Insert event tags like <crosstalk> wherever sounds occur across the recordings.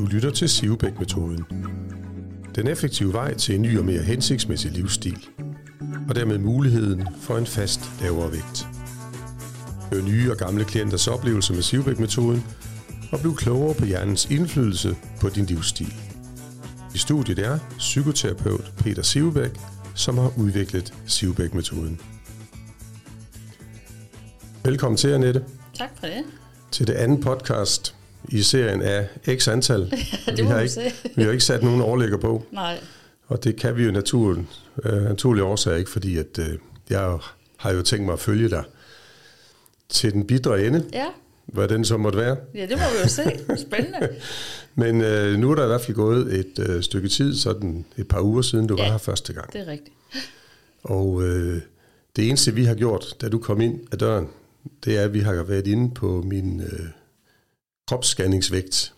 Du lytter til Sivebæk-metoden. Den effektive vej til en ny og mere hensigtsmæssig livsstil. Og dermed muligheden for en fast lavere vægt. Hør nye og gamle klienters oplevelser med Sivebæk-metoden og bliv klogere på hjernens indflydelse på din livsstil. I studiet er psykoterapeut Peter Sivebæk, som har udviklet Sivebæk-metoden. Velkommen til, Annette. Tak for det. Til det andet podcast i serien af x antal. <laughs> det vi, har ikke, se. vi har ikke sat nogen overlægger på, Nej, og det kan vi jo naturen, øh, naturlig årsag ikke, fordi at, øh, jeg har jo tænkt mig at følge dig til den bidre ende, ja. hvad den så måtte være. ja, det må vi jo se. Spændende. <laughs> Men øh, nu er der i hvert fald gået et øh, stykke tid, sådan et par uger siden du ja. var Ja. her første gang. Det er rigtigt. <laughs> Og øh, det eneste, vi har gjort, da du kom ind ad døren, det er, at vi har været inde på min øh, kropsscanningsvægt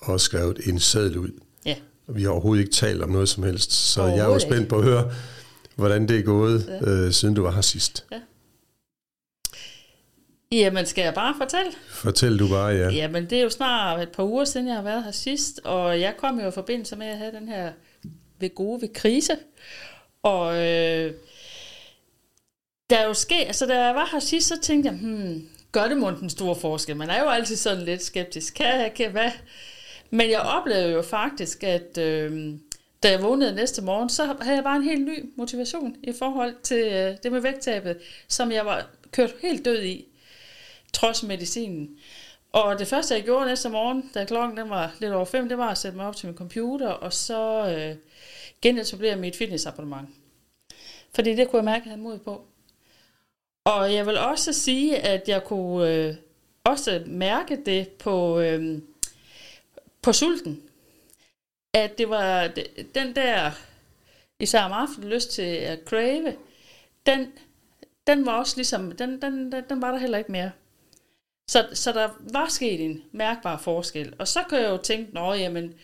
og skrevet en seddel ud. Ja. Og vi har overhovedet ikke talt om noget som helst, så jeg er jo spændt ikke. på at høre, hvordan det er gået, Ja. øh, siden du var her sidst. Jamen, skal jeg bare fortælle? Fortæl du bare, ja. Jamen, det er jo snart et par uger siden, jeg har været her sidst, og jeg kom jo i forbindelse med at have den her ved gode ved krise. Og øh, der er jo sket, altså da jeg var her sidst, så tænkte jeg, hmm, gør det måske en stor forskel? Man er jo altid sådan lidt skeptisk. Kan jeg, kan hvad? Men jeg oplevede jo faktisk, at øh, da jeg vågnede næste morgen, så havde jeg bare en helt ny motivation i forhold til øh, det med vægttabet, som jeg var kørt helt død i, trods medicinen. Og det første, jeg gjorde næste morgen, da klokken den var lidt over fem, det var at sætte mig op til min computer, og så øh, genetablere mit fitnessabonnement. Fordi det kunne jeg mærke, at jeg havde mod på. Og jeg vil også sige, at jeg kunne øh, også mærke det på, øh, på sulten. At det var den der, især om aftenen, lyst til at crave, den, den var også ligesom, den, den, den, den var der heller ikke mere. Så, så der var sket en mærkbar forskel. Og så kan jeg jo tænke, nå jamen,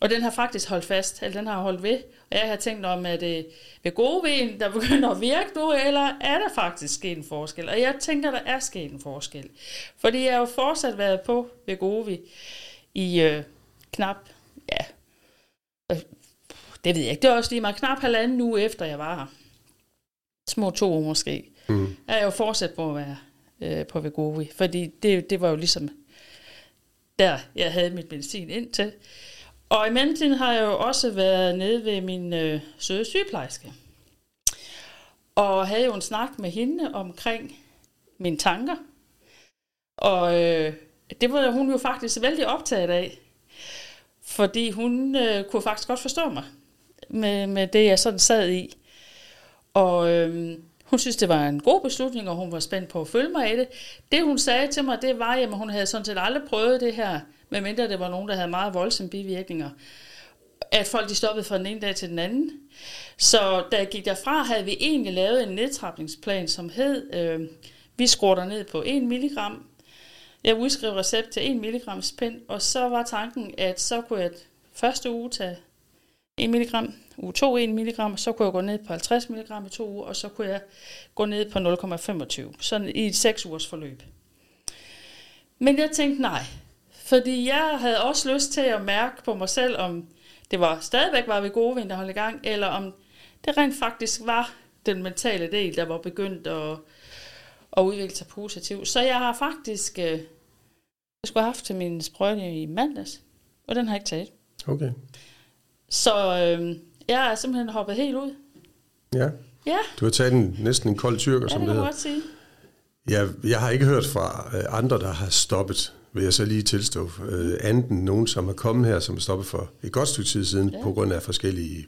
og den har faktisk holdt fast, eller den har holdt ved. Og jeg har tænkt om, at det ved gode ven, der begynder at virke nu, eller er der faktisk sket en forskel? Og jeg tænker, der er sket en forskel. Fordi jeg har jo fortsat været på ved gode i øh, knap, ja, øh, det ved jeg ikke, det er også lige meget knap halvanden uge efter jeg var her. Små to uger måske. Mm. Er jeg jo fortsat på at være øh, på Vegovi, fordi det, det var jo ligesom der, jeg havde mit medicin indtil. Og i mellemtiden har jeg jo også været nede ved min øh, søde sygeplejerske. Og havde jo en snak med hende omkring mine tanker. Og øh, det var hun jo faktisk vældig optaget af. Fordi hun øh, kunne faktisk godt forstå mig med, med det, jeg sådan sad i. Og øh, hun synes, det var en god beslutning, og hun var spændt på at følge mig i det. Det, hun sagde til mig, det var, at hun havde sådan set aldrig prøvet det her, medmindre det var nogen, der havde meget voldsomme bivirkninger. At folk de stoppede fra den ene dag til den anden. Så da jeg gik derfra, havde vi egentlig lavet en nedtrapningsplan, som hed, øh, vi skruer ned på 1 milligram. Jeg udskrev recept til 1 milligram pind, og så var tanken, at så kunne jeg første uge tage 1 milligram, uge 2 1 milligram, så kunne jeg gå ned på 50 milligram i to uger, og så kunne jeg gå ned på 0,25, sådan i et 6 ugers forløb. Men jeg tænkte nej, fordi jeg havde også lyst til at mærke på mig selv, om det var stadigvæk var ved gode vind, der holdt i gang, eller om det rent faktisk var den mentale del, der var begyndt at, at udvikle sig positivt. Så jeg har faktisk, øh, jeg skulle have haft til min sprøjte i mandags, og den har jeg ikke taget. Okay. Så øh, jeg er simpelthen hoppet helt ud. Ja. Ja, Du har taget en, næsten en kold tyrker, ja som det det hedder. sige. Jeg, jeg har ikke hørt fra øh, andre, der har stoppet, vil jeg så lige tilstå, øh, andet end nogen, som er kommet her, som er stoppet for et godt stykke tid siden, ja. På grund af forskellige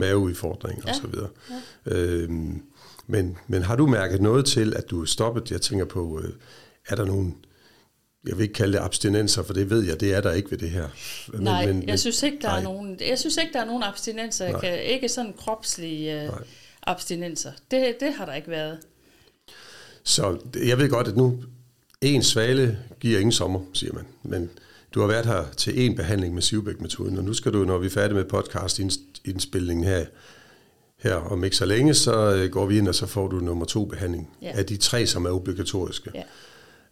maveudfordringer Ja. osv. Ja. Øhm, men, men har du mærket noget til, at du er stoppet? Jeg tænker på, øh, er der nogen, jeg vil ikke kalde det abstinenser, for det ved jeg, det er der ikke ved det her. Men, Nej, men, men, jeg synes ikke, der nej. er nogen, jeg synes ikke, der er nogen abstinenser. Jeg Nej. kan, ikke sådan kropslige øh, abstinenser. Det, det har der ikke været. Så jeg ved godt, at nu en svale giver ingen sommer, siger man. Men du har været her til en behandling med Sivbæk-metoden, og nu skal du, når vi er færdige med podcast-indspillingen her, her om ikke så længe, så øh, går vi ind, og så får du nummer to behandling Ja. af de tre, som er obligatoriske. Ja.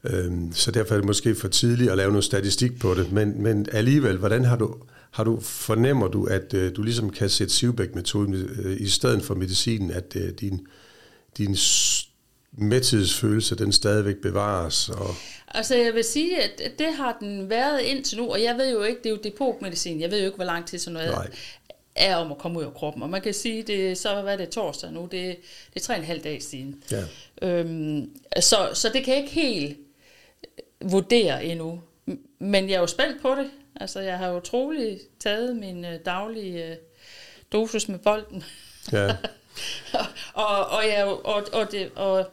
Øhm, så derfor er det måske for tidligt at lave noget statistik på det, men, men alligevel, hvordan har du, har du, fornemmer du, at øh, du ligesom kan sætte Sivbæk-metoden øh, i stedet for medicinen, at øh, din, din mæthedsfølelse, den stadigvæk bevares? Og Altså jeg vil sige, at det har den været indtil nu, og jeg ved jo ikke, det er jo depotmedicin, jeg ved jo ikke, hvor lang tid sådan noget Nej. er om at komme ud af kroppen. Og man kan sige, det så hvad er det torsdag nu, det, det er tre og en halv dag siden. ja, Øhm, så, så det kan jeg ikke helt vurdere endnu. Men jeg er jo spændt på det. Altså, jeg har jo troligt taget min øh, daglige øh, dosis med bolden. ja, <laughs> og, og, jeg, og, og, det, og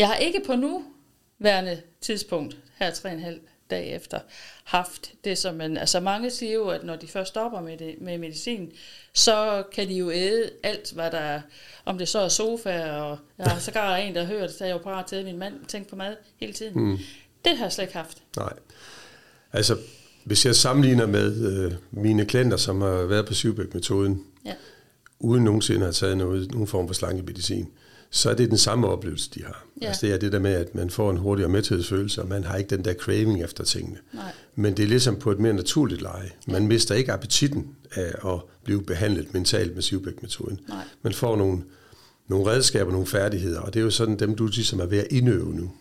jeg har ikke på nuværende tidspunkt, her tre og en halv dag efter, haft det som man, altså mange siger jo, at når de først stopper med, det, med medicin, så kan de jo æde alt, hvad der er, om det så er sofa, og jeg har sågar en, der har hørt, at jeg jo parat til, at min mand tænker på mad hele tiden. Mm. Det har jeg slet ikke haft. nej. Altså, hvis jeg sammenligner med øh, mine klienter, som har været på Sivbæk-metoden, Ja. uden nogensinde at have taget noget, nogen form for slankemedicin, så er det den samme oplevelse, de har. Ja. Altså det er det der med, at man får en hurtigere mæthedsfølelse, og man har ikke den der craving efter tingene. Nej. Men det er ligesom på et mere naturligt leje. Man mister ikke appetitten af at blive behandlet mentalt med Sivbæk-metoden. Nej. Man får nogle, nogle redskaber, nogle færdigheder, og det er jo sådan dem, du ligesom er ved at indøve nu.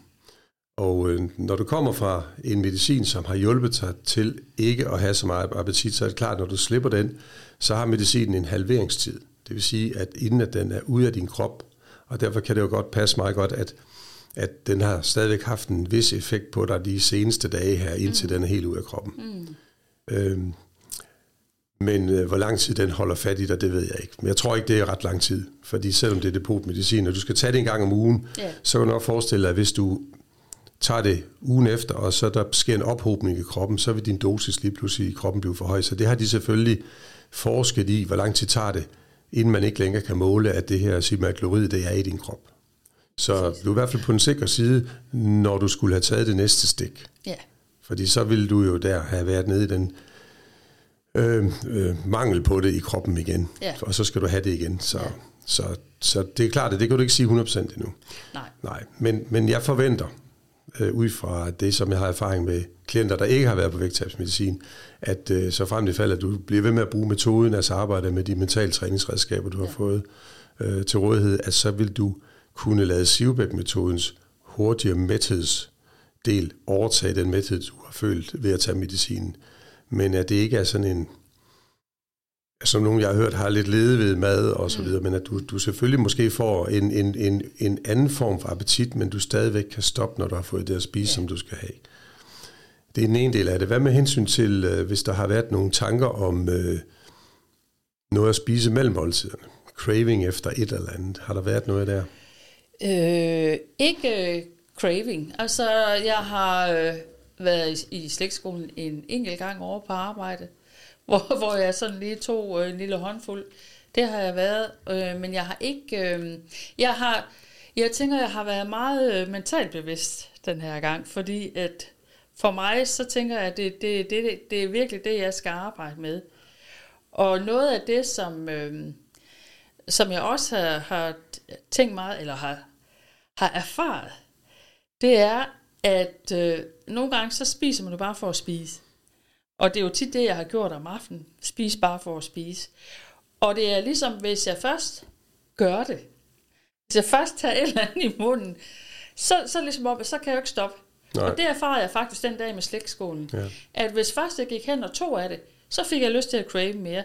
Og øh, når du kommer fra en medicin, som har hjulpet dig til ikke at have så meget appetit, så er det klart, at når du slipper den, så har medicinen en halveringstid. Det vil sige, at inden at den er ude af din krop, og derfor kan det jo godt passe meget godt, at, at den har stadigvæk haft en vis effekt på dig de seneste dage her, indtil mm. den er helt ude af kroppen. Mm. Øhm, men øh, hvor lang tid den holder fat i dig, det ved jeg ikke. Men jeg tror ikke, det er ret lang tid. Fordi selvom det er depotmedicin, og du skal tage det en gang om ugen, Ja. så kan du nok forestille dig, at hvis du tager det ugen efter, og så der sker en ophobning i kroppen, så vil din dosis lige pludselig i kroppen blive for høj. Så det har de selvfølgelig forsket i, hvor lang tid tager det, inden man ikke længere kan måle, at det her simaglorid, det er i din krop. Så du er i hvert fald på den sikre side, når du skulle have taget det næste stik. Ja. Fordi så ville du jo der have været nede i den øh, øh, mangel på det i kroppen igen. Ja. Og så skal du have det igen. Så, Ja. ja. så, så det er klart, at det kan du ikke sige 100% endnu. Nej. Nej, men, men jeg forventer, øh, ud fra det, som jeg har erfaring med klienter, der ikke har været på vægttabsmedicin, at øh, så frem til fald, at du bliver ved med at bruge metoden, altså arbejde med de mentale træningsredskaber, du har fået øh, til rådighed, at så vil du kunne lade Sivbæk-metodens hurtigere mæthedsdel overtage den mæthed, du har følt ved at tage medicinen. Men at det ikke er sådan en, som nogen jeg har hørt har lidt lede ved mad og så videre, men at du, du selvfølgelig måske får en, en, en, en anden form for appetit, men du stadigvæk kan stoppe, når du har fået det at spise, ja. som du skal have. Det er den ene del af det. Hvad med hensyn til, øh, hvis der har været nogle tanker om øh, noget at spise mellem måltiderne? Craving efter et eller andet. Har der været noget der? Øh, ikke øh, craving. Altså, jeg har øh, været i, i slægtskolen en enkelt gang over på arbejde, <laughs> hvor, hvor jeg sådan lige tog øh, en lille håndfuld. Det har jeg været, øh, men jeg har ikke... Øh, jeg har... Jeg tænker, jeg har været meget øh, mentalt bevidst den her gang, fordi at for mig, så tænker jeg, at det, det, det, det er virkelig det, jeg skal arbejde med. Og noget af det, som, øh, som jeg også har, har tænkt meget, eller har, har erfaret, det er, at øh, nogle gange så spiser man jo bare for at spise. Og det er jo tit det, jeg har gjort om aftenen. Spis bare for at spise. Og det er ligesom, hvis jeg først gør det, hvis jeg først tager et eller andet i munden, så, så, ligesom op, så kan jeg jo ikke stoppe. Nej. Og det erfarede jeg faktisk den dag med slægtskolen. Ja. At hvis først jeg gik hen og tog af det, så fik jeg lyst til at crave mere.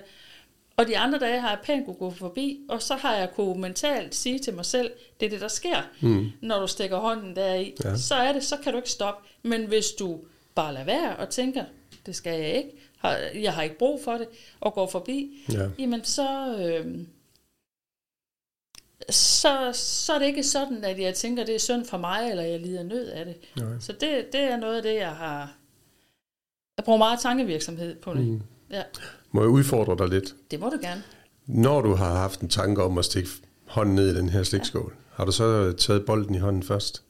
Og de andre dage har jeg pænt kunne gå forbi, og så har jeg kunne mentalt sige til mig selv, det er det, der sker, mm. når du stikker hånden deri. Ja. Så er det, så kan du ikke stoppe. Men hvis du bare lader være og tænker, det skal jeg ikke, har, jeg har ikke brug for det, og går forbi, Ja. jamen så, øh, så, så er det ikke sådan, at jeg tænker, det er synd for mig, eller jeg lider nød af det. Nej. Så det, det er noget af det, jeg har... Jeg bruger meget tankevirksomhed på det. Mm. Ja, Må jeg udfordre dig lidt? det må du gerne. Når du har haft en tanke om at stikke hånden ned i den her stikskål, har du så taget bolden i hånden først?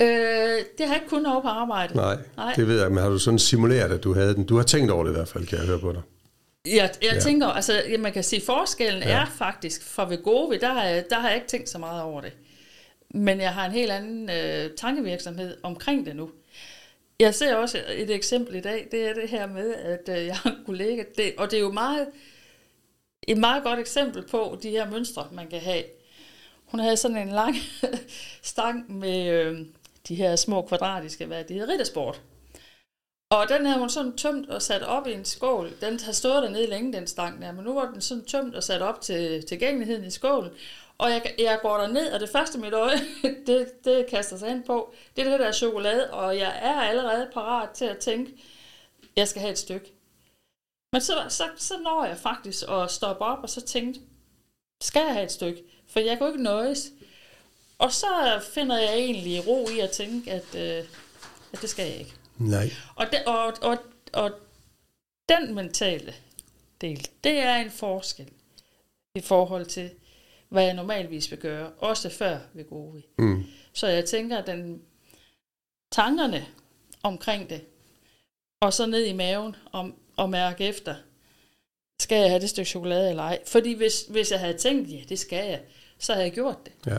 Øh, det har jeg ikke kun over på arbejde. Nej, Nej. det ved jeg, men har du sådan simuleret, at du havde den? Du har tænkt over det i hvert fald, kan jeg høre på dig. Jeg, jeg Ja. ja. tænker, altså ja, man kan sige, forskellen Ja. ja. er faktisk, for Vegovi, der har, jeg, der har jeg ikke tænkt så meget over det. men jeg har en helt anden øh, tankevirksomhed omkring det nu. Jeg ser også et eksempel i dag, det er det her med, at øh, jeg har en kollega, det, og det er jo meget, et meget godt eksempel på de her mønstre, man kan have. Hun havde sådan en lang <laughs> stang med øh, de her små kvadratiske, hvad det hedder, riddersport. Og den havde hun sådan tømt og sat op i en skål. Den har stået dernede længe, den stang der, men nu var den sådan tømt og sat op til tilgængeligheden i skålen. Og jeg, jeg går der ned, og det første mit øje, <laughs> det, det kaster sig ind på, det er det der chokolade, og jeg er allerede parat til at tænke, jeg skal have et stykke. Men så, så, så når jeg faktisk at stoppe op og så tænkte, skal jeg have et stykke? For jeg kan jo ikke nøjes. Og så finder jeg egentlig ro i at tænke, at, øh, at det skal jeg ikke. Nej. Og, det, og, og, og den mentale del, det er en forskel i forhold til, hvad jeg normalvis vil gøre, også før vi går ud. Mm. Så jeg tænker, at den, tankerne omkring det, og så ned i maven og, og mærke efter, skal jeg have det stykke chokolade eller ej? Fordi hvis, hvis jeg havde tænkt, ja, det skal jeg, så havde jeg gjort det. Ja.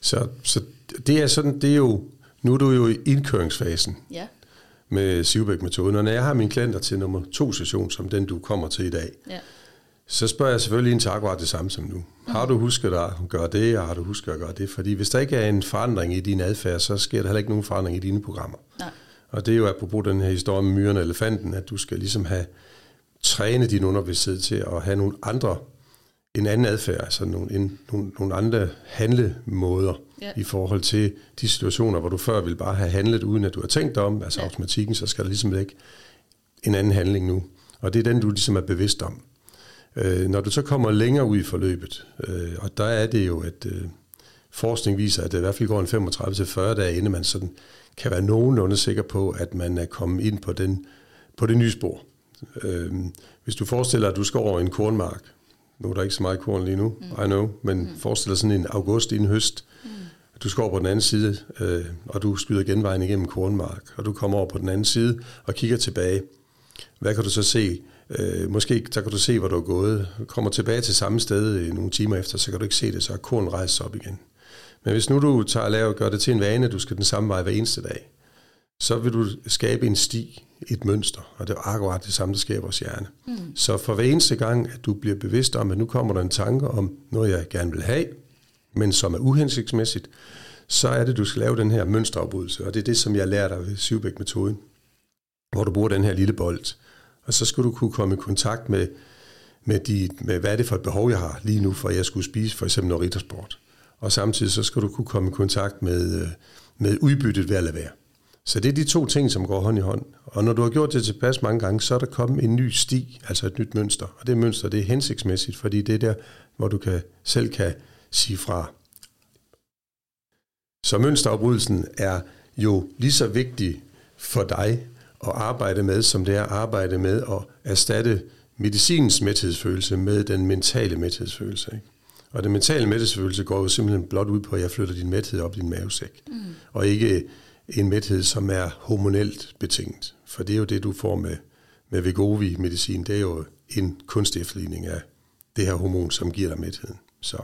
Så, så det er sådan, det er jo, nu er du jo i indkøringsfasen Ja, med Sivbæk-metoden, og når jeg har mine klienter til nummer to session, som den du kommer til i dag, ja, så spørger jeg selvfølgelig ind til akkurat det samme som nu. Har du husket at gøre det, og har du husket at gøre det? Fordi hvis der ikke er en forandring i din adfærd, så sker der heller ikke nogen forandring i dine programmer. nej, Og det er jo apropos den her historie med myren og elefanten, at du skal ligesom have træne din underbevidsthed til at have nogle andre, en anden adfærd, altså nogle, en, nogle, nogle andre handlemåder Ja. i forhold til de situationer, hvor du før ville bare have handlet, uden at du har tænkt dig om, altså Ja. automatikken, så skal der ligesom ikke en anden handling nu. Og det er den, du ligesom er bevidst om. Øh, når du så kommer længere ud i forløbet, øh, og der er det jo, at øh, forskning viser, at det i hvert fald går en 35-40 dage, inden man sådan kan være nogenlunde sikker på, at man er kommet ind på, den, på det nye spor. Øh, hvis du forestiller dig, at du skal over en kornmark, nu er der ikke så meget korn lige nu, mm. I know, men mm. forestil dig sådan en august i en høst, mm. du skal over på den anden side, øh, og du skyder genvejen igennem kornmark, og du kommer over på den anden side og kigger tilbage. Hvad kan du så se? Øh, måske så kan du se, hvor du er gået. Kommer tilbage til samme sted nogle timer efter, så kan du ikke se det, så er korn rejst op igen. Men hvis nu du tager og laver, gør det til en vane, at du skal den samme vej hver eneste dag, så vil du skabe en sti, et mønster, og det er akkurat det samme, der sker i vores hjerne. Mm. Så for hver eneste gang, at du bliver bevidst om, at nu kommer der en tanke om noget, jeg gerne vil have, men som er uhensigtsmæssigt, så er det, du skal lave den her mønsterafbrydelse, og det er det, som jeg lærer dig ved Sivbæk-metoden, hvor du bruger den her lille bold, og så skal du kunne komme i kontakt med, med, de, med hvad er det for et behov, jeg har lige nu, for at jeg skulle spise for eksempel noget riddersport. Og samtidig så skal du kunne komme i kontakt med, øh, med udbyttet ved at lade være. Så det er de to ting, som går hånd i hånd. Og når du har gjort det tilpas mange gange, så er der kommet en ny sti, altså et nyt mønster. Og det mønster, det er hensigtsmæssigt, fordi det er der, hvor du kan, selv kan sige fra. Så mønsterafbrydelsen er jo lige så vigtig for dig at arbejde med, som det er at arbejde med at erstatte medicinens mæthedsfølelse med den mentale mæthedsfølelse. Ikke? Og den mentale mæthedsfølelse går jo simpelthen blot ud på, at jeg flytter din mæthed op i din mavesæk. Mm. Og ikke en mæthed, som er hormonelt betinget. For det er jo det, du får med, med Vegovi-medicin. Det er jo en kunstig efterligning af det her hormon, som giver dig mætheden. Så,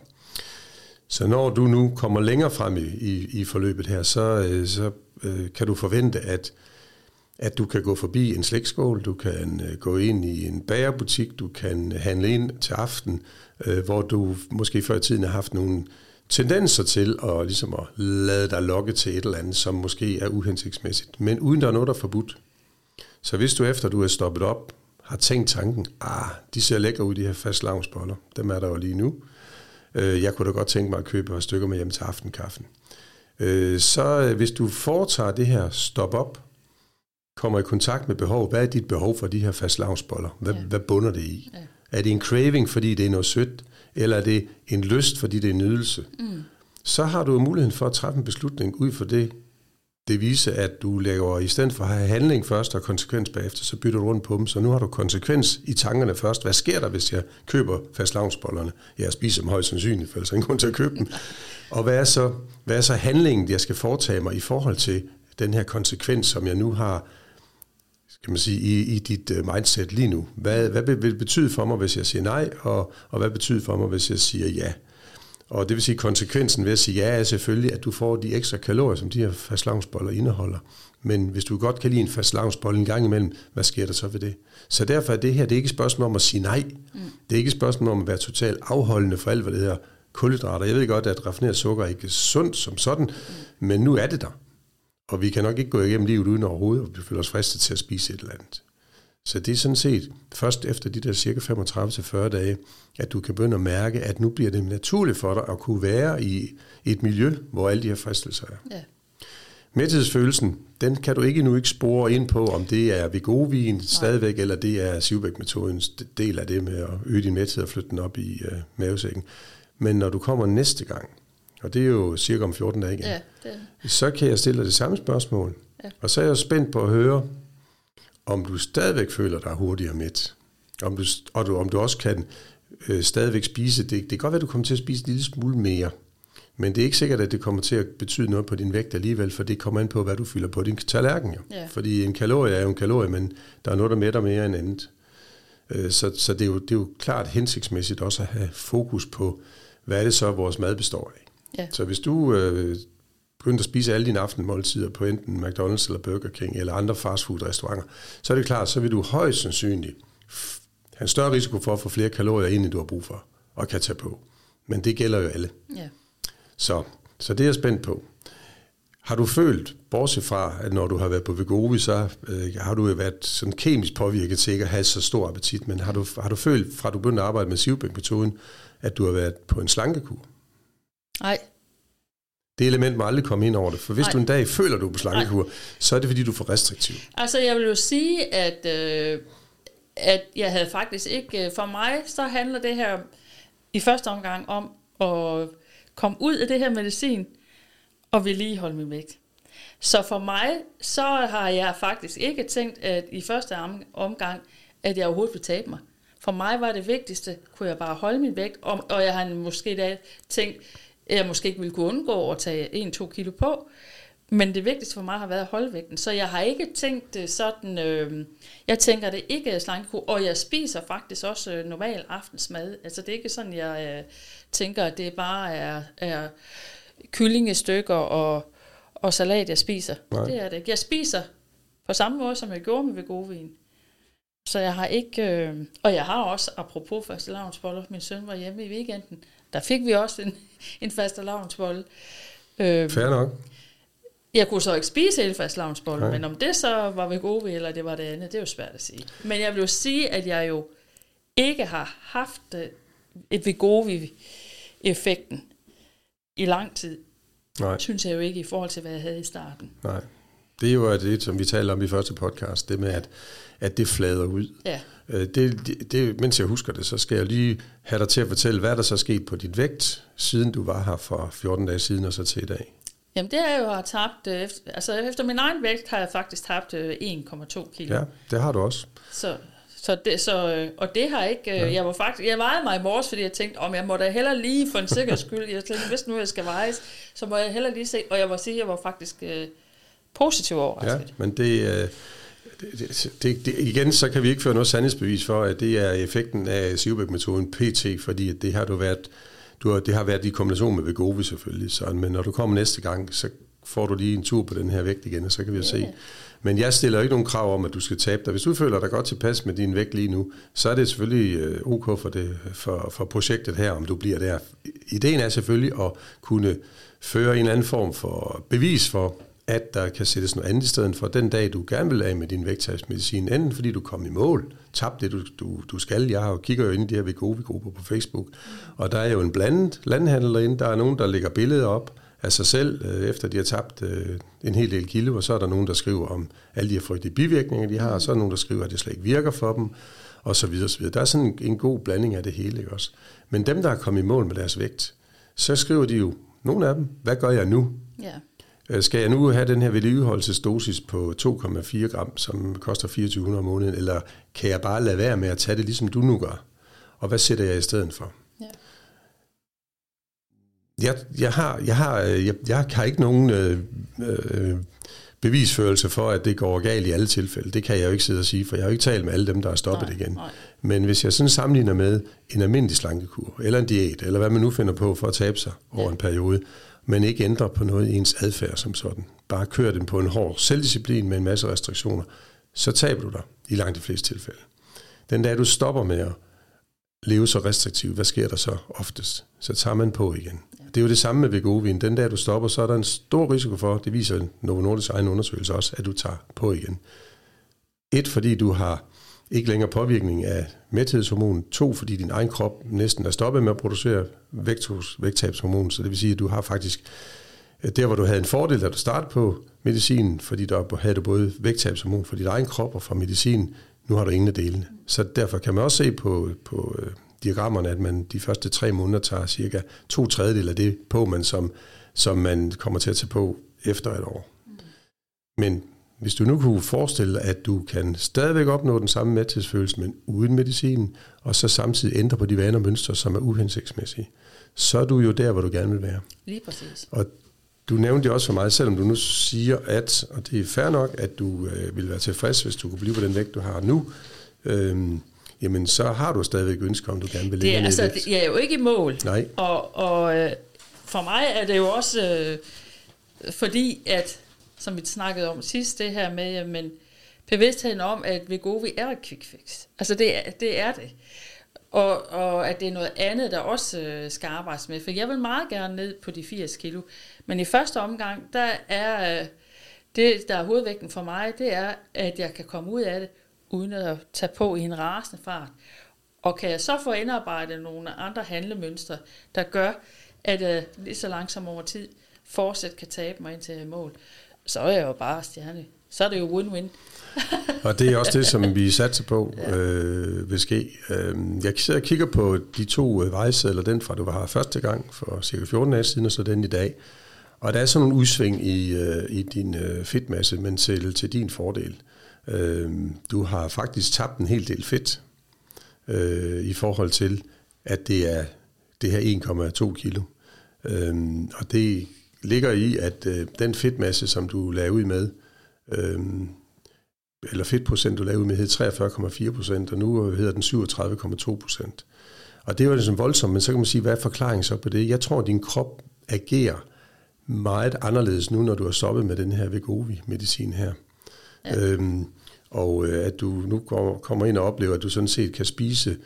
så når du nu kommer længere frem i, i, i forløbet her, så, øh, så øh, kan du forvente, at at du kan gå forbi en slægtskål, du kan øh, gå ind i en bagerbutik, du kan handle ind til aften, øh, hvor du måske før i tiden har haft nogle tendenser til at, ligesom at lade dig lokke til et eller andet, som måske er uhensigtsmæssigt, men uden der er noget, der er forbudt. Så hvis du efter du er stoppet op, har tænkt tanken, ah, de ser lækre ud, de her fast lavnsboller, dem er der jo lige nu. Øh, jeg kunne da godt tænke mig at købe et par stykker med hjem til aftenkaffen. Øh, så øh, hvis du foretager det her stop op, kommer i kontakt med behov. Hvad er dit behov for de her fastlavnsboller? Hvad, ja. hvad bunder det i? Ja. Er det en craving, fordi det er noget sødt? Eller er det en lyst, fordi det er en nydelse? Mm. Så har du muligheden for at træffe en beslutning ud for det. Det viser, at du lægger i stedet for at have handling først og konsekvens bagefter, så bytter du rundt på dem. Så nu har du konsekvens i tankerne først. Hvad sker der, hvis jeg køber fastlavnsbollerne? Jeg spiser dem højst sandsynligt, for ellers er ingen grund til at købe dem. <laughs> Og hvad er, så, hvad er så handlingen, jeg skal foretage mig i forhold til den her konsekvens, som jeg nu har skal man sige, i, i dit uh, mindset lige nu. Hvad, hvad vil det betyde for mig, hvis jeg siger nej, og, og hvad betyder for mig, hvis jeg siger ja? Og det vil sige, konsekvensen ved at sige ja er selvfølgelig, at du får de ekstra kalorier, som de her fastlavnsboller indeholder. Men hvis du godt kan lide en fastlavnsbolle en gang imellem, hvad sker der så ved det? Så derfor er det her, det er ikke et spørgsmål om at sige nej. Mm. Det er ikke et spørgsmål om at være totalt afholdende for alt, hvad det hedder kulhydrater. Jeg ved godt, at raffineret sukker er ikke er sundt som sådan, mm. men nu er det der. Og vi kan nok ikke gå igennem livet uden overhovedet, og vi føler os fristet til at spise et eller andet. Så det er sådan set først efter de der cirka 35-40 dage, at du kan begynde at mærke, at nu bliver det naturligt for dig at kunne være i et miljø, hvor alle de her fristelser er. Ja. Mæthedsfølelsen, den kan du ikke nu ikke spore ind på, om det er Vegovin stadigvæk, eller det er Sivbæk-metodens del af det med at øge din mæthed og flytte den op i uh, mavesækken. Men når du kommer næste gang, og det er jo cirka om 14 dage igen, ja, det. så kan jeg stille dig det samme spørgsmål. Ja. Og så er jeg spændt på at høre, om du stadigvæk føler dig hurtigere mæt. Om du, og du, om du også kan øh, stadigvæk spise. Det, det kan godt være, at du kommer til at spise en lille smule mere. Men det er ikke sikkert, at det kommer til at betyde noget på din vægt alligevel, for det kommer an på, hvad du fylder på din tallerken. Jo. Ja. Fordi en kalorie er jo en kalorie, men der er noget, der mætter mere end andet. Øh, så, så det, er jo, det er jo klart hensigtsmæssigt også at have fokus på, hvad er det så, vores mad består af. Ja. Så hvis du øh, begyndte at spise alle dine aftenmåltider på enten McDonald's eller Burger King eller andre fastfood-restauranter, så er det klart, så vil du højst sandsynligt have en større risiko for at få flere kalorier ind, end du har brug for og kan tage på. Men det gælder jo alle. Ja. Så, så det er jeg spændt på. Har du følt, bortset fra, at når du har været på Vegovi, så øh, har du jo været sådan kemisk påvirket til ikke at have så stor appetit, men har du, har du følt, fra du begyndte at arbejde med Sivbæk-metoden, at du har været på en slankekur? Nej. Det element må aldrig komme ind over det, for hvis Nej. du en dag føler, du er på slankekur, Nej. så er det fordi, du er for restriktiv. Altså jeg vil jo sige, at, øh, at jeg havde faktisk ikke, øh, for mig så handler det her i første omgang om at komme ud af det her medicin og vedligeholde min vægt. Så for mig, så har jeg faktisk ikke tænkt, at i første omgang, at jeg overhovedet vil tabe mig. For mig var det vigtigste, kunne jeg bare holde min vægt, og, og jeg har måske da tænkt, jeg måske ikke ville kunne undgå at tage 1-2 kilo på. Men det vigtigste for mig har været at holde vægten. Så jeg har ikke tænkt det sådan, øh, jeg tænker det ikke er slankekur, og jeg spiser faktisk også øh, normal aftensmad. Altså det er ikke sådan, jeg øh, tænker, at det bare er, er kyllingestykker og, og salat, jeg spiser. Nej. Det er det ikke. Jeg spiser på samme måde, som jeg gjorde med Vegovin. Så jeg har ikke, øh, og jeg har også, apropos faste lavnsboller, min søn var hjemme i weekenden, der fik vi også en, <laughs> en faste lavnsbolle. Øh, Fair nok. Jeg kunne så ikke spise hele fast lavnsbolle, men om det så var Vegovi, eller det var det andet, det er jo svært at sige. Men jeg vil jo sige, at jeg jo ikke har haft øh, et Vegovi-effekten i lang tid. Nej. Synes jeg jo ikke i forhold til, hvad jeg havde i starten. Nej. Det er jo det, som vi talte om i første podcast, det med, at, at det flader ud. Ja. Øh, det, det, det, mens jeg husker det, så skal jeg lige have dig til at fortælle, hvad der så er sket på dit vægt, siden du var her for 14 dage siden og så til i dag. Jamen det er jo har tabt, øh, efter, altså efter min egen vægt har jeg faktisk tabt 1,2 øh, kilo. Ja, det har du også. Så, så det, så, og det har ikke, ja. jeg var faktisk, jeg vejede mig i morges, fordi jeg tænkte, om jeg må da heller lige for en sikkerheds skyld, jeg tænkte, hvis nu jeg skal vejes, så må jeg heller lige se, og jeg må sige, at jeg var faktisk uh, positiv overrasket. Ja, men det, uh, det, det, det, igen, så kan vi ikke føre noget sandhedsbevis for, at det er effekten af Sivbæk-metoden PT, fordi det har du været, du har, det har været i kombination med Vegovi selvfølgelig, så, men når du kommer næste gang, så får du lige en tur på den her vægt igen, og så kan vi jo yeah. se. Men jeg stiller ikke nogen krav om, at du skal tabe dig. Hvis du føler dig godt tilpas med din vægt lige nu, så er det selvfølgelig øh, ok for, det, for, for projektet her, om du bliver der. Ideen er selvfølgelig at kunne føre en eller anden form for bevis for, at der kan sættes noget andet i stedet for den dag, du gerne vil af med din vægttabsmedicin, enten fordi du kom i mål, tab det, du, du, du skal. Jeg har jo, kigger jo ind i de her Vegovi-grupper på Facebook, og der er jo en blandet landhandel derinde. Der er nogen, der lægger billeder op af sig selv, øh, efter de har tabt øh, en hel del kilo, og så er der nogen, der skriver om alle de her frygtelige bivirkninger, de har, og så er der nogen, der skriver, at det slet ikke virker for dem, og så videre, så videre. Der er sådan en, en god blanding af det hele, ikke også? Men dem, der er kommet i mål med deres vægt, så skriver de jo, nogle af dem, hvad gør jeg nu? Ja. Øh, skal jeg nu have den her vedligeholdelsesdosis på 2,4 gram, som koster 2400 om måneden, eller kan jeg bare lade være med at tage det, ligesom du nu gør? Og hvad sætter jeg i stedet for? Ja. Jeg, jeg, har, jeg, har, jeg, jeg har ikke nogen øh, øh, bevisførelse for, at det går galt i alle tilfælde. Det kan jeg jo ikke sidde og sige, for jeg har jo ikke talt med alle dem, der har stoppet Nej, igen. nej. Men hvis jeg sådan sammenligner med en almindelig slankekur, eller en diæt, eller hvad man nu finder på for at tabe sig over en periode, men ikke ændrer på noget i ens adfærd som sådan, bare kører den på en hård selvdisciplin med en masse restriktioner, så taber du dig i langt de fleste tilfælde. Den dag, du stopper med at leve så restriktivt, hvad sker der så oftest? Så tager man på igen. Det er jo det samme med Vegovin. Den dag, du stopper, så er der en stor risiko for, det viser Novo Nordisk egen undersøgelse også, at du tager på igen. Et, fordi du har ikke længere påvirkning af mæthedshormon. To, fordi din egen krop næsten er stoppet med at producere vægthos, vægttabshormon. Så det vil sige, at du har faktisk, øh, der hvor du havde en fordel, da du startede på medicinen, fordi der havde du både vægttabshormon for dit egen krop og fra medicin, nu har du ingen af delene. Så derfor kan man også se på, på øh, diagrammerne, at man de første tre måneder tager cirka to tredjedel af det på, man som, som man kommer til at tage på efter et år. Men hvis du nu kunne forestille dig, at du kan stadigvæk opnå den samme mæthedsfølelse, men uden medicin, og så samtidig ændre på de vaner og mønstre, som er uhensigtsmæssige, så er du jo der, hvor du gerne vil være. Lige præcis. Og du nævnte jo også for mig, selvom du nu siger, at, og det er fair nok, at du øh, vil være tilfreds, hvis du kunne blive på den vægt, du har nu, øhm, jamen så har du stadigvæk ønsker, om du gerne vil Det er, ned i altså, vægt. jeg er jo ikke i mål. Nej. Og, og øh, for mig er det jo også, øh, fordi at, som vi snakkede om sidst, det her med, men bevidstheden om, at Vegovi er et quick fix. Altså det er det. Er det. Og, og at det er noget andet, der også øh, skal arbejdes med. For jeg vil meget gerne ned på de 80 kilo. Men i første omgang, der er øh, det, der er hovedvægten for mig, det er, at jeg kan komme ud af det, uden at tage på i en rasende fart. Og kan jeg så få indarbejdet nogle andre handlemønstre, der gør, at jeg lige så langsomt over tid fortsat kan tabe mig ind til mål, så er jeg jo bare stjerne. Så er det jo win-win. <laughs> Og det er også det, som vi satser på øh, vil ske. Øh, jeg sidder og kigger på de to øh, vejsedler, den fra du var her første gang for cirka 14 dage siden, og så den i dag. Og der er sådan nogle udsving i, øh, i din øh, fedtmasse, men til, til din fordel. Øh, du har faktisk tabt en hel del fedt øh, i forhold til, at det er det her 1,2 kilo. Øh, og det ligger i, at øh, den fedtmasse, som du lagde ud med, øh, eller fedtprocent, du lavede ud med, hed 43,4 procent, og nu hedder den 37,2 procent. Og det var ligesom voldsomt, men så kan man sige, hvad er forklaringen så på det? Jeg tror, at din krop agerer meget anderledes nu, når du har stoppet med den her Vegovi-medicin her. Ja. Øhm, og øh, at du nu går, kommer ind og oplever, at du sådan set kan spise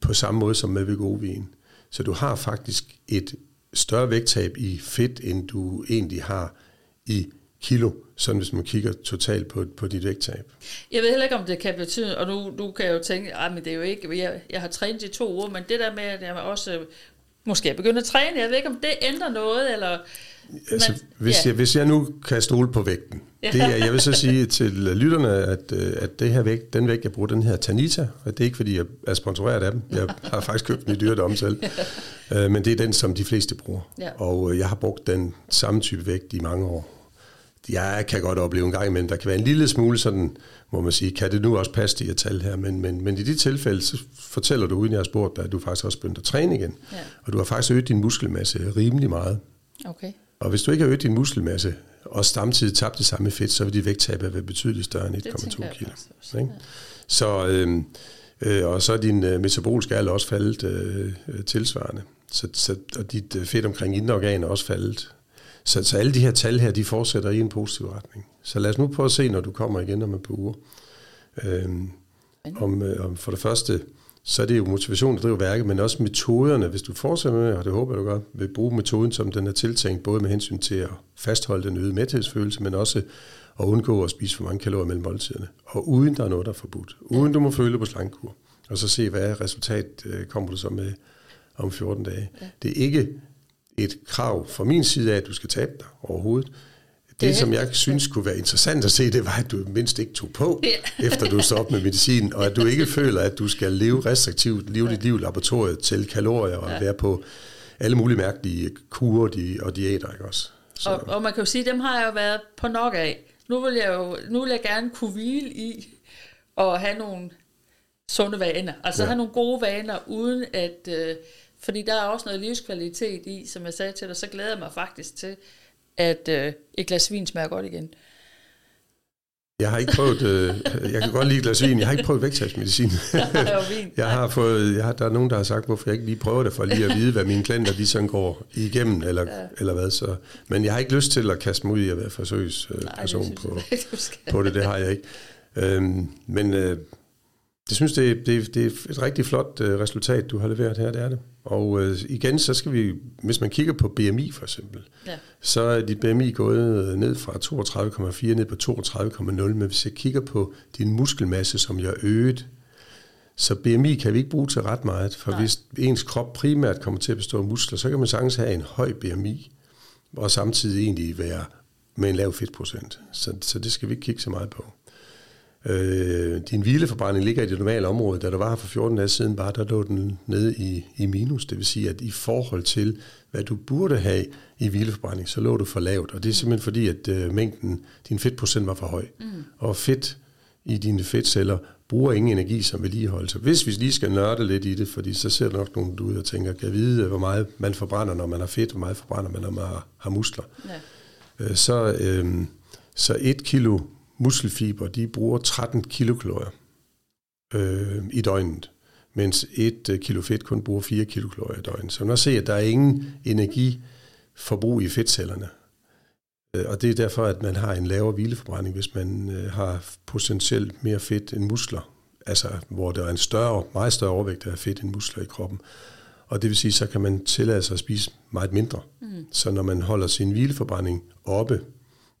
på samme måde som med Vegovien. Så du har faktisk et større vægttab i fedt, end du egentlig har i kilo, sådan hvis man kigger totalt på, på dit vægttab. Jeg ved heller ikke, om det kan betyde, og nu, nu kan jeg jo tænke, at det er jo ikke, jeg, jeg har trænet i to uger, men det der med, at jeg også måske er begyndt at træne, jeg ved ikke, om det ændrer noget, eller... Altså, men, hvis, ja. jeg, hvis jeg nu kan stole på vægten, Ja. det er, jeg vil så sige til lytterne, at, øh, at det her vægt, den vægt, jeg bruger, den her Tanita, og det er ikke, fordi jeg er sponsoreret af dem. Jeg har faktisk købt den i dyredom selv. <laughs> Øh, Men det er den, som de fleste bruger. Ja. Og øh, jeg har brugt den samme type vægt i mange år. Jeg kan godt opleve en gang imellem, der kan være en lille smule sådan, må man sige, kan det nu også passe de her tal her, men, men, men i de tilfælde, så fortæller du, uden jeg har spurgt dig, at du faktisk også begyndt at træne igen. Ja. Og du har faktisk øget din muskelmasse rimelig meget. Okay. Og hvis du ikke har øget din muskelmasse, og samtidig tabt det samme fedt, så vil dit vægttab være betydeligt større end Det tænker 1,2 jeg kilo. faktisk også, Ikke? Så, øh, øh, og så er din øh, metaboliske alder også faldet øh, øh, tilsvarende. Så, så, og dit øh, fedt omkring indre organer er også faldet. Så, så alle de her tal her, de fortsætter i en positiv retning. Så lad os nu prøve at se, når du kommer igen om et par uger. Øh, om, øh, om for det første, så er det jo motivation, der driver værket, men også metoderne. Hvis du fortsætter med, og det håber jeg, du gør, vil bruge metoden, som den er tiltænkt, både med hensyn til at fastholde den øgede mæthedsfølelse, men også at undgå at spise for mange kalorier mellem måltiderne. Og uden der er noget, der er forbudt. Uden du må føle på slangkur. Og så se, hvad resultat øh, kommer du så med om 14 dage. Ja. Det er ikke et krav fra min side af, at du skal tabe dig overhovedet. Det, Det som jeg synes kunne være interessant at se, det var, at du mindst ikke tog på, Ja. <laughs> efter du stoppede med medicin, og at du ikke føler, at du skal leve restriktivt, leve dit liv i laboratoriet til kalorier og Ja. være på alle mulige mærkelige kurer de, og diæter, ikke også? Så, Og, og man kan jo sige, dem har jeg jo været på nok af. Nu vil jeg jo nu vil jeg gerne kunne hvile i og have nogle sunde vaner. Altså Ja. ja. have nogle gode vaner, uden at... Øh, fordi der er også noget livskvalitet i, som jeg sagde til dig, så glæder jeg mig faktisk til, at øh, et glas vin smager godt igen. Jeg har ikke prøvet, øh, jeg kan godt lide glas vin, jeg har ikke prøvet vægttabsmedicin. <laughs> jeg har fået, jeg har, der er nogen, der har sagt, hvorfor jeg ikke lige prøver det, for lige at vide, hvad mine klienter de sådan går igennem, eller, ja. eller hvad. Så. Men jeg har ikke lyst til at kaste mig ud i at være forsøgsperson Nej, på, på det, det har jeg ikke. Øhm, men øh, jeg synes, det, det, det er et rigtig flot øh, resultat, du har leveret her, det er det. Og øh, igen, så skal vi, hvis man kigger på BMI for eksempel, ja. så er dit BMI gået ned fra 32,4 ned på 32,0, men hvis jeg kigger på din muskelmasse, som jeg øget, så BMI kan vi ikke bruge til ret meget, for Nej. hvis ens krop primært kommer til at bestå af muskler, så kan man sagtens have en høj BMI, og samtidig egentlig være med en lav fedtprocent. Så, så det skal vi ikke kigge så meget på. Øh, din hvileforbrænding ligger i det normale område. Da du var her for 14 dage siden, bare der lå den nede i, i minus. Det vil sige, at i forhold til, hvad du burde have i hvileforbrænding, så lå du for lavt. Og det er simpelthen fordi, at øh, mængden, din fedtprocent var for høj. Mm. Og fedt i dine fedtceller bruger ingen energi som vedligeholdelse. Hvis vi lige skal nørde lidt i det, fordi så ser der nok nogen ud og tænker, kan jeg vide, hvor meget man forbrænder, når man har fedt, hvor meget forbrænder man, når man har, muskler. Ja. Øh, så, øh, så et kilo muskelfiber, de bruger 13 kilokalorier øh, i døgnet, mens et øh, kilo fedt kun bruger 4 kilokalorier i døgnet. Så man se, at der er ingen energiforbrug i fedtcellerne. Øh, og det er derfor, at man har en lavere hvileforbrænding, hvis man øh, har potentielt mere fedt end muskler. Altså, hvor der er en større, meget større overvægt af fedt end muskler i kroppen. Og det vil sige, så kan man tillade sig at spise meget mindre. Mm. Så når man holder sin hvileforbrænding oppe,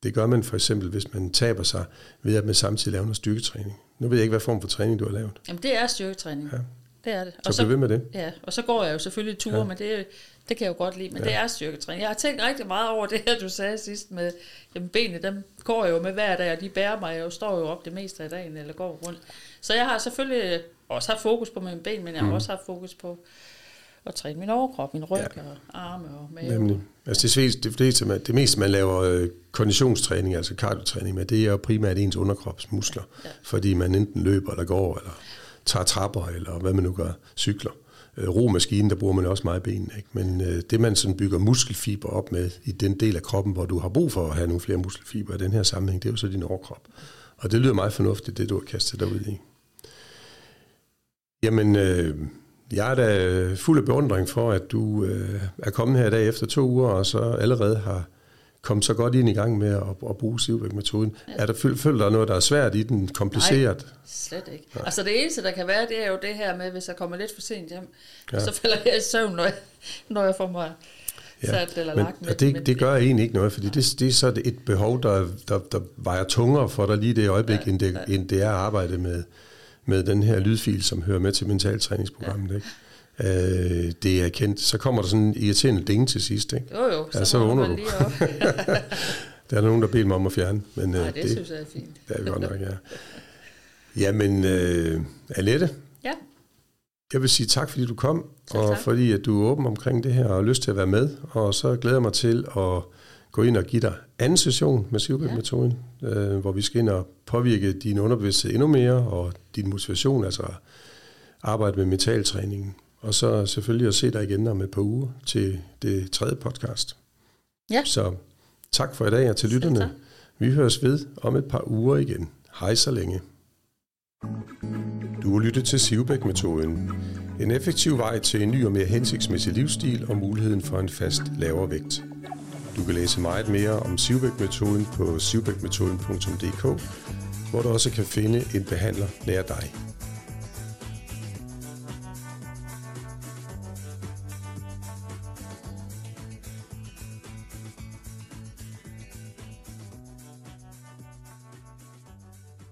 det gør man for eksempel, hvis man taber sig ved at man samtidig laver noget styrketræning. Nu ved jeg ikke, hvad form for træning du har lavet. Jamen, det er styrketræning. Ja. Det er det. Og så, så ved med det. Ja, og så går jeg jo selvfølgelig ture, ja. men det, det kan jeg jo godt lide. Men ja. det er styrketræning. Jeg har tænkt rigtig meget over det her, du sagde sidst med, jamen benene, dem går jeg jo med hver dag, og de bærer mig. Jeg står jo op det meste af dagen, eller går rundt. Så jeg har selvfølgelig også haft fokus på mine ben, men jeg har mm. også haft fokus på at træne min overkrop, min ryg ja. og arme og mave. Nemlig. Altså det, det, det, det meste, man laver øh, konditionstræning, altså kardiotræning med, det er jo primært ens underkropsmuskler, ja. fordi man enten løber eller går, eller tager trapper, eller hvad man nu gør, cykler. Øh, romaskinen, der bruger man også meget ben, ikke? men øh, det man sådan bygger muskelfiber op med i den del af kroppen, hvor du har brug for at have nogle flere muskelfiber i den her sammenhæng, det er jo så din overkrop. Og det lyder meget fornuftigt, det du har kastet dig ud i. Jamen, øh, jeg er da fuld af beundring for, at du øh, er kommet her i dag efter to uger, og så allerede har kommet så godt ind i gang med at, at bruge Sivbæk-metoden. Ja. Er der følt der noget, der er svært i den, kompliceret? Nej, slet ikke. Nej. Altså det eneste, der kan være, det er jo det her med, hvis jeg kommer lidt for sent hjem, ja. så falder jeg i søvn, når jeg, når jeg får mig ja. sat eller men, lagt med. Det, med det gør egentlig ikke noget, fordi det, det er så et behov, der, der, der vejer tungere for dig lige det øjeblik, ja. end, det, ja. end det er at arbejde med med den her lydfil, som hører med til mentaltræningsprogrammet. Ja. Ikke? Øh, det er kendt. Så kommer der sådan en irriterende ding til sidst. Ikke? Jo, jo. Så, ja, så vågner du. <laughs> der er nogen, der beder mig om at fjerne. Men, Nej, øh, det, det synes jeg er fint. Det er godt nok, ja. Jamen, øh, Alette, ja. jeg vil sige tak, fordi du kom, og tak. fordi at du er åben omkring det her og har lyst til at være med. Og så glæder jeg mig til at gå ind og give dig anden session med Sivbæk-metoden, ja. øh, hvor vi skal ind og påvirke din underbevidsthed endnu mere, og din motivation, altså arbejde med mentaltræningen. Og så selvfølgelig at se dig igen om et par uger til det tredje podcast. Ja. Så tak for i dag, og til lytterne. Vi høres ved om et par uger igen. Hej så længe. Du har lyttet til Sivbæk-metoden. En effektiv vej til en ny og mere hensigtsmæssig livsstil og muligheden for en fast lavere vægt. Du kan læse meget mere om Sivbæk-metoden på sivbækmetoden.dk, hvor du også kan finde en behandler nær dig.